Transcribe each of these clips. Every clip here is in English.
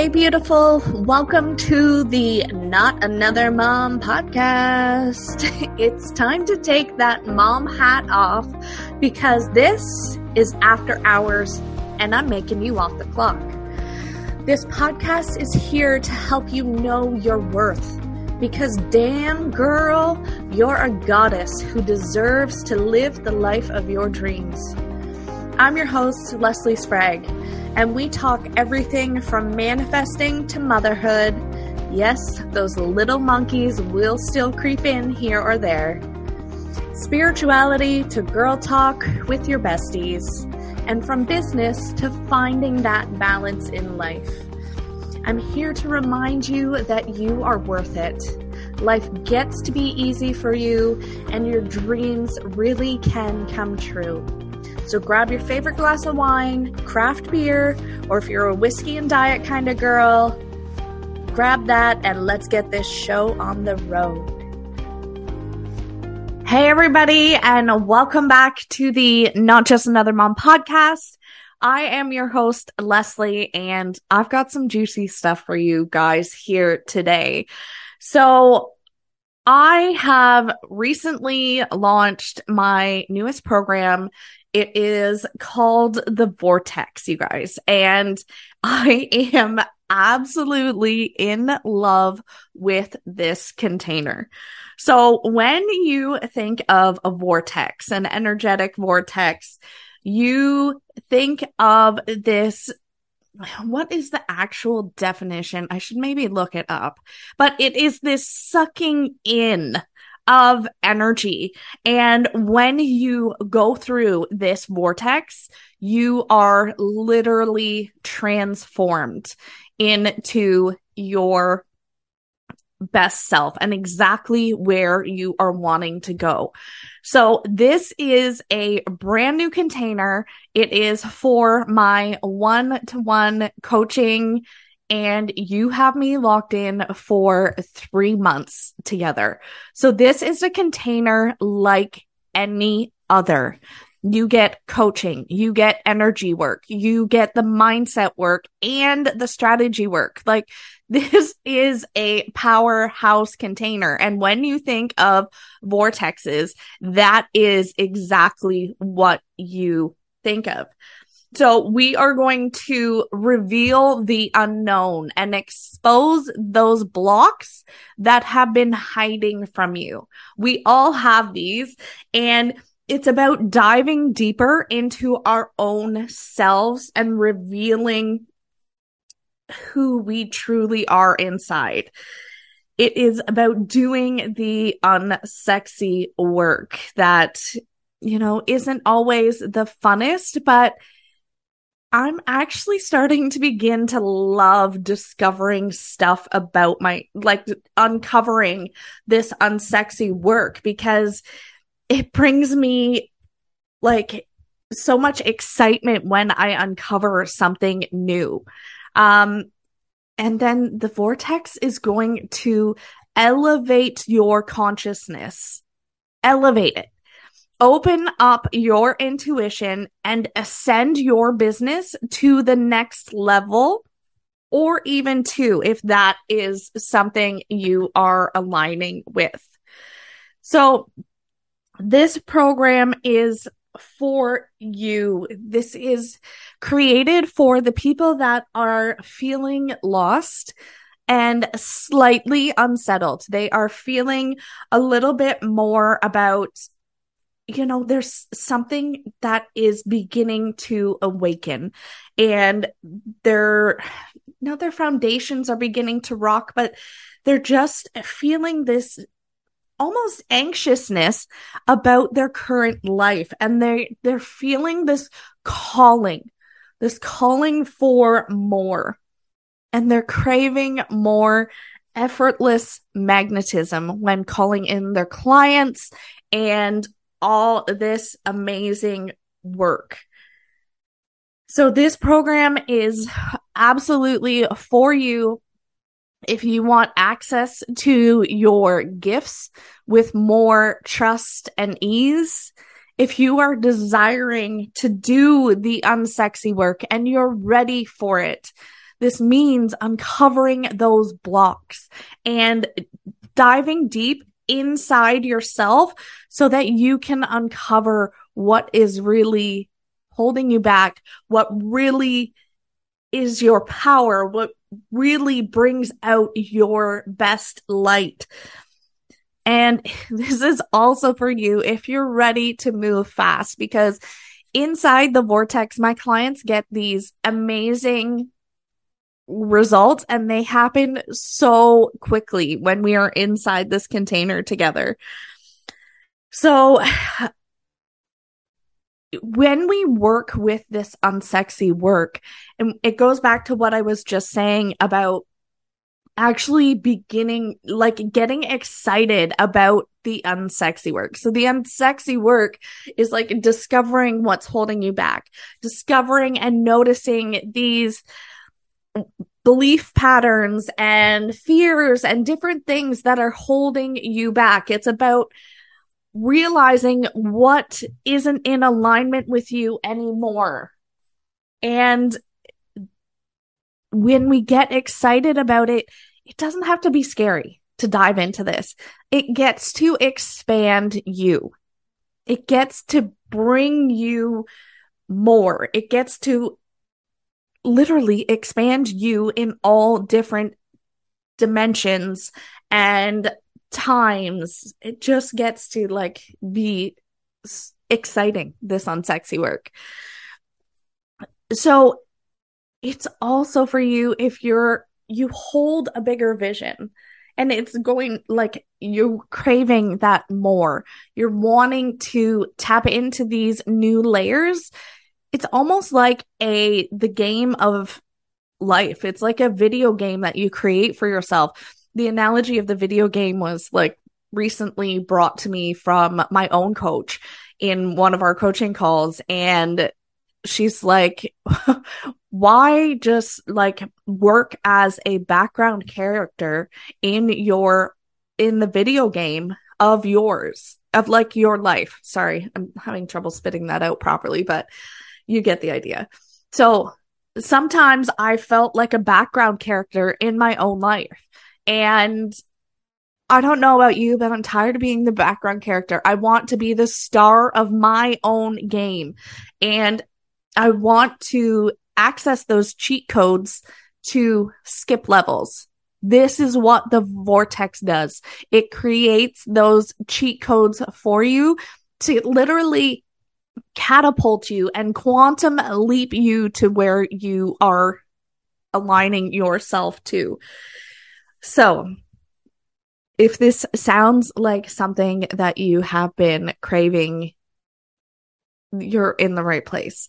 Hey, beautiful. Welcome to the Not Another Mom podcast. It's time to take that mom hat off because this is after hours and I'm making you off the clock. This podcast is here to help you know your worth because damn girl, you're a goddess who deserves to live the life of your dreams. I'm your host, Lesley Sprague, and we talk everything from manifesting to motherhood. Yes, those little monkeys will still creep in here or there. Spirituality to girl talk with your besties, and from business to finding that balance in life. I'm here to remind you that you are worth it. Life gets to be easy for you, and your dreams really can come true. So grab your favorite glass of wine, craft beer, or if you're a whiskey and diet kind of girl, grab that and let's get this show on the road. Hey, everybody, and welcome back to the Not Just Another Mom podcast. I am your host, Lesley, and I've got some juicy stuff for you guys here today. So, I have recently launched my newest program. It is called The Vortex, you guys. And I am absolutely in love with this container. So when you think of a vortex, an energetic vortex, you think of this what is the actual definition? I should maybe look it up, but it is this sucking in of energy. And when you go through this vortex, you are literally transformed into your best self and exactly where you are wanting to go. So this is a brand new container. It is for my one to one coaching and you have me locked in for three months together. So this is a container like any other. You get coaching, you get energy work, you get the mindset work and the strategy work. Like this is a powerhouse container. And when you think of vortexes, that is exactly what you think of. So we are going to reveal the unknown and expose those blocks that have been hiding from you. We all have these and it's about diving deeper into our own selves and revealing who we truly are inside. It is about doing the unsexy work that, you know, isn't always the funnest, but I'm actually starting to begin to love discovering stuff about my, like uncovering this unsexy work because it brings me like so much excitement when I uncover something new. Um, and then the vortex is going to elevate your consciousness, elevate it open up your intuition and ascend your business to the next level or even two if that is something you are aligning with. So this program is for you. This is created for the people that are feeling lost and slightly unsettled. They are feeling a little bit more about you know, there's something that is beginning to awaken and their, know, their foundations are beginning to rock, but they're just feeling this almost anxiousness about their current life. And they they're feeling this calling this calling for more. And they're craving more effortless magnetism when calling in their clients and all this amazing work. So this program is absolutely for you if you want access to your gifts with more trust and ease. If you are desiring to do the unsexy work and you're ready for it, This means uncovering those blocks and diving deep inside yourself so that you can uncover what is really holding you back, what really is your power, what really brings out your best light. And this is also for you if you're ready to move fast because inside the vortex, my clients get these amazing results and they happen so quickly when we are inside this container together. So when we work with this unsexy work, and it goes back to what I was just saying about actually beginning, like getting excited about the unsexy work. So the unsexy work is like discovering what's holding you back, discovering and noticing these belief patterns and fears and different things that are holding you back. It's about realizing what isn't in alignment with you anymore. And when we get excited about it, it doesn't have to be scary to dive into this. It gets to expand you. It gets to bring you more. It gets to literally expand you in all different dimensions and times. It just gets to like be exciting, this unsexy work. So it's also for you if you're, you hold a bigger vision and it's going like you're craving that more. You're wanting to tap into these new layers. It's almost like a, the game of life. It's like a video game that you create for yourself the analogy of the video game was like recently brought to me from my own coach in one of our coaching calls and she's like why just like work as a background character in your in the video game of yours of like your life sorry i'm having trouble spitting that out properly but you get the idea so sometimes i felt like a background character in my own life and I don't know about you, but I'm tired of being the background character. I want to be the star of my own game. And I want to access those cheat codes to skip levels. This is what the vortex does. It creates those cheat codes for you to literally catapult you and quantum leap you to where you are aligning yourself to. So, if this sounds like something that you have been craving, you're in the right place.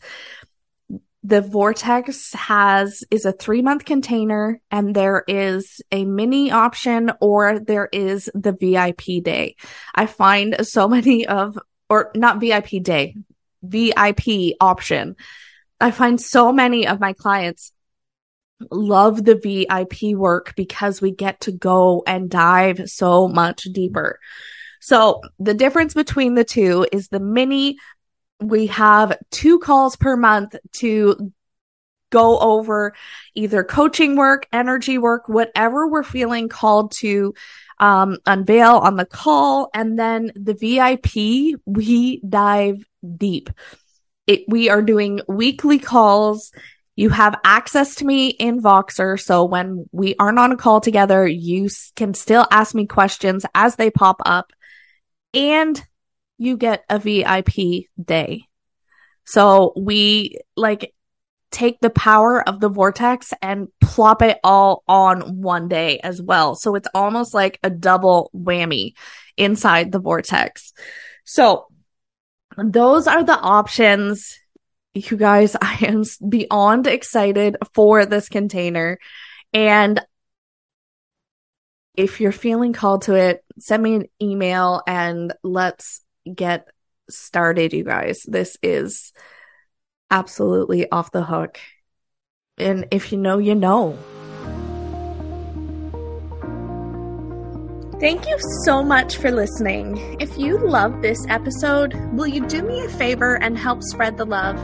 The Vortex has is a 3 month container and there is a mini option or there is the VIP day. I find so many of or not VIP day, VIP option. I find so many of my clients love the VIP work because we get to go and dive so much deeper. So the difference between the two is the mini, we have two calls per month to go over either coaching work, energy work, whatever we're feeling called to um, unveil on the call. And then the VIP, we dive deep. It, we are doing weekly calls you have access to me in Voxer. So when we aren't on a call together, you can still ask me questions as they pop up and you get a VIP day. So we like take the power of the vortex and plop it all on one day as well. So it's almost like a double whammy inside the vortex. So those are the options you guys, I am beyond excited for this container. And if you're feeling called to it, send me an email and let's get started, you guys. This is absolutely off the hook. And if you know, you know. Thank you so much for listening. If you love this episode, will you do me a favor and help spread the love?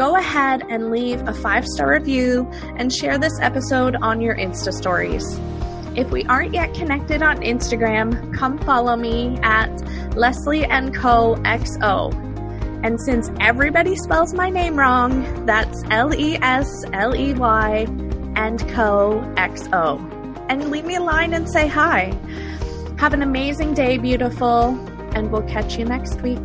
go ahead and leave a five star review and share this episode on your Insta stories. If we aren't yet connected on Instagram, come follow me at Lesley and Co XO. And since everybody spells my name wrong, that's L E S L E Y and Co XO. And leave me a line and say hi. Have an amazing day, beautiful, and we'll catch you next week.